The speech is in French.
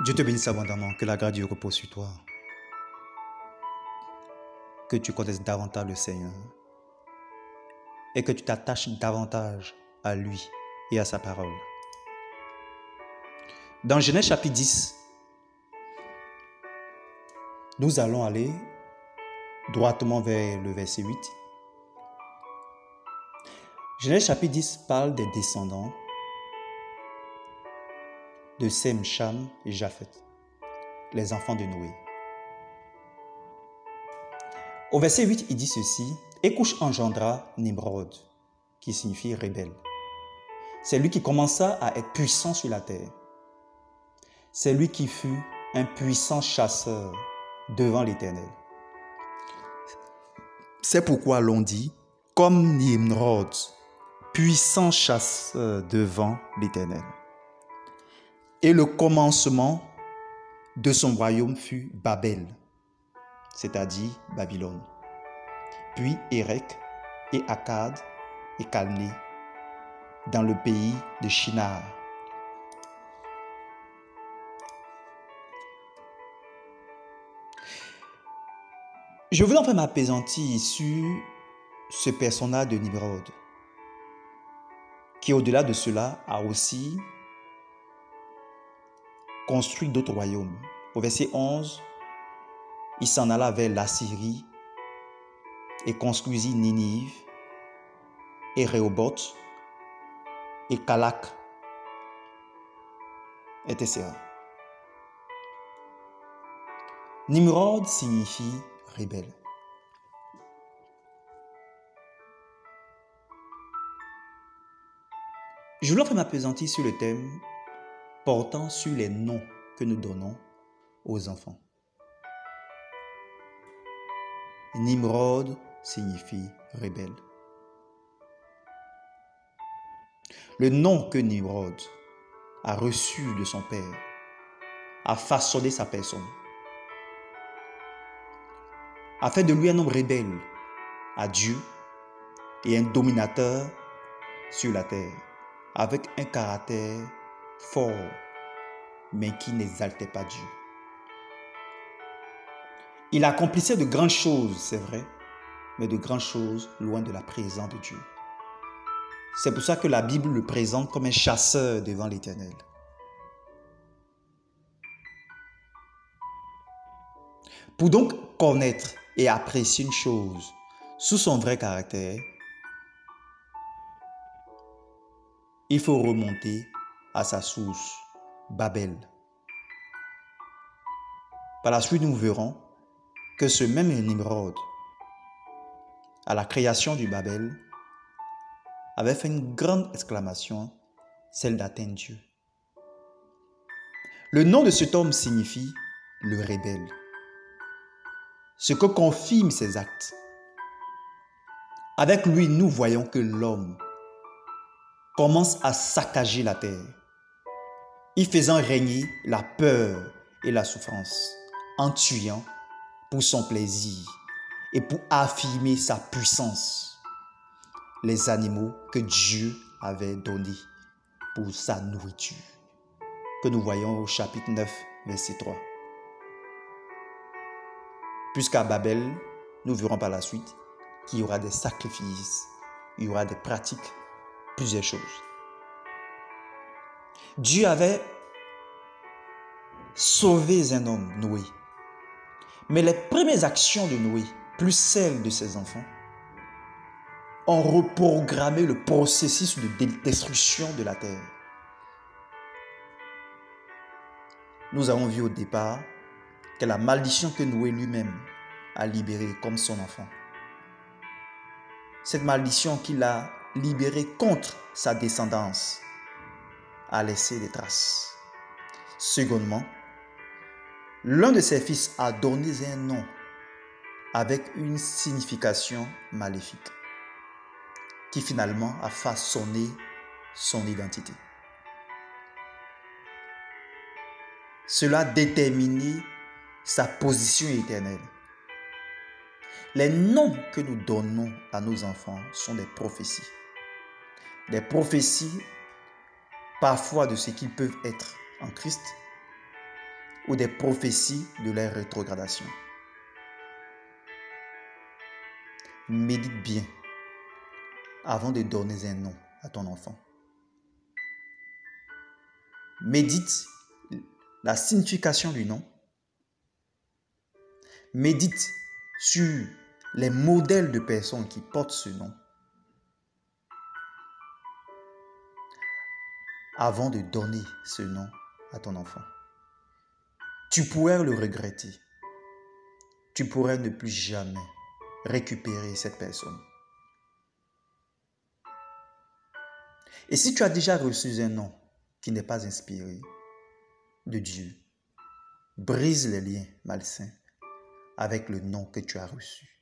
Dieu te bénisse abondamment, que la grâce du repose sur toi. Que tu connaisses davantage le Seigneur et que tu t'attaches davantage à lui et à sa parole. Dans Genèse chapitre 10, nous allons aller droitement vers le verset 8. Genèse chapitre 10 parle des descendants de Sem, et Japheth, les enfants de Noé. Au verset 8, il dit ceci Et couche engendra Nimrod, qui signifie rebelle. C'est lui qui commença à être puissant sur la terre. C'est lui qui fut un puissant chasseur devant l'Éternel. C'est pourquoi l'on dit, comme Nimrod, puissant chasseur devant l'Éternel. Et le commencement de son royaume fut Babel, c'est-à-dire Babylone. Puis Érec et Akkad et Calné dans le pays de Shinar. Je vous en faire m'apaisantir sur ce personnage de Nimrod, qui au-delà de cela a aussi construit d'autres royaumes. Au verset 11, il s'en alla vers l'Assyrie et construisit Ninive et Rehoboth et Kalak, etc. Nimrod signifie rebelle. Je voulais faire sur le thème portant sur les noms que nous donnons aux enfants. Nimrod signifie rebelle. Le nom que Nimrod a reçu de son père a façonné sa personne, a fait de lui un homme rebelle à Dieu et un dominateur sur la terre, avec un caractère fort, mais qui n'exaltait pas Dieu. Il accomplissait de grandes choses, c'est vrai, mais de grandes choses loin de la présence de Dieu. C'est pour ça que la Bible le présente comme un chasseur devant l'Éternel. Pour donc connaître et apprécier une chose sous son vrai caractère, il faut remonter à sa source, Babel. Par la suite, nous verrons que ce même Nimrod, à la création du Babel, avait fait une grande exclamation, celle d'atteindre Dieu. Le nom de cet homme signifie le rebelle, ce que confirme ses actes. Avec lui, nous voyons que l'homme commence à saccager la terre y faisant régner la peur et la souffrance, en tuant pour son plaisir et pour affirmer sa puissance les animaux que Dieu avait donnés pour sa nourriture, que nous voyons au chapitre 9, verset 3. Puisqu'à Babel, nous verrons par la suite qu'il y aura des sacrifices, il y aura des pratiques, plusieurs choses. Dieu avait sauvé un homme, Noé. Mais les premières actions de Noé, plus celles de ses enfants, ont reprogrammé le processus de destruction de la terre. Nous avons vu au départ que la malédiction que Noé lui-même a libérée comme son enfant, cette malédiction qu'il a libérée contre sa descendance, a laissé des traces. Secondement, l'un de ses fils a donné un nom avec une signification maléfique qui finalement a façonné son identité. Cela a sa position éternelle. Les noms que nous donnons à nos enfants sont des prophéties. Des prophéties parfois de ce qu'ils peuvent être en Christ, ou des prophéties de leur rétrogradation. Médite bien avant de donner un nom à ton enfant. Médite la signification du nom. Médite sur les modèles de personnes qui portent ce nom. Avant de donner ce nom à ton enfant. Tu pourrais le regretter. Tu pourrais ne plus jamais récupérer cette personne. Et si tu as déjà reçu un nom qui n'est pas inspiré de Dieu, brise les liens malsains avec le nom que tu as reçu.